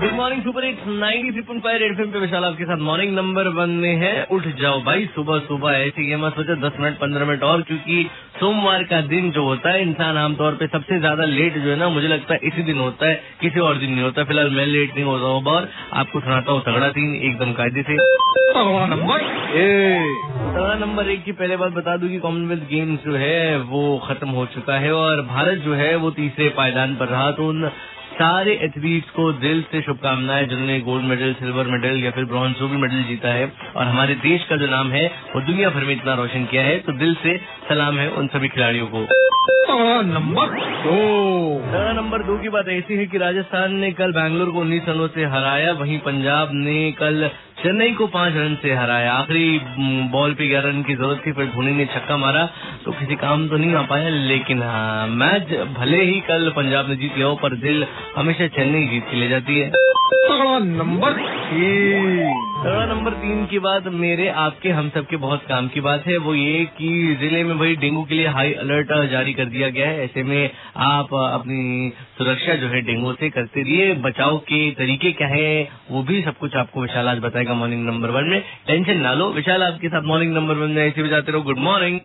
Good morning super hits 93.5 Red FM पे विशाल आपके साथ मॉर्निंग नंबर वन में है। उठ जाओ भाई सुबह सुबह ऐसे ही मैं सोचा 10 मिनट 15 मिनट और क्योंकि सोमवार का दिन जो होता है इंसान आमतौर पे सबसे ज़्यादा लेट जो है ना मुझे लगता है इसी दिन होता है किसी और दिन नहीं होता। फ़िलहाल मैं लेट नहीं होता हूँ और आपको सुनाता हूँ तगड़ा सीन एकदम कायदे से। तगड़ा नंबर एक की पहले बात बता दूँ कि कॉमनवेल्थ गेम्स जो है वो खत्म हो चुका है और भारत जो है वो तीसरे पायदान पर रहा। तो उन सारे एथलीट्स को दिल से शुभकामनाएँ जिन्होंने गोल्ड मेडल सिल्वर मेडल या फिर ब्रॉन्ज जो भी मेडल जीता है और हमारे देश का जो नाम है वो दुनिया भर में इतना रोशन किया है तो दिल से सलाम है उन सभी खिलाड़ियों को। नंबर दो। नंबर दो की बात ऐसी है कि राजस्थान ने कल बैंगलोर को उन्नीस रनों से हराया वहीं पंजाब ने कल चेन्नई को पाँच रन से हराया। आखिरी बॉल पे ग्यारह रन की ज़रूरत थी, फिर धोनी ने छक्का मारा तो किसी काम तो नहीं आ पाया, लेकिन हाँ मैच भले ही कल पंजाब ने जीत लिया हो, पर दिल हमेशा चेन्नई जीत के ले जाती है। नंबर। तीन नंबर तीन की बात मेरे आपके, हम सबके बहुत काम की बात है। वो ये कि ज़िले में भाई डेंगू के लिए हाई अलर्ट जारी कर दिया गया है। ऐसे में आप अपनी सुरक्षा जो है डेंगू से करते रहिए। बचाव के तरीके क्या है, वो भी सब कुछ आपको विशाल आज बताएगा मॉर्निंग नंबर वन में। टेंशन ना लो। विशाल आपके साथ मॉर्निंग नंबर वन में, ऐसे भी जाते रहो। Good morning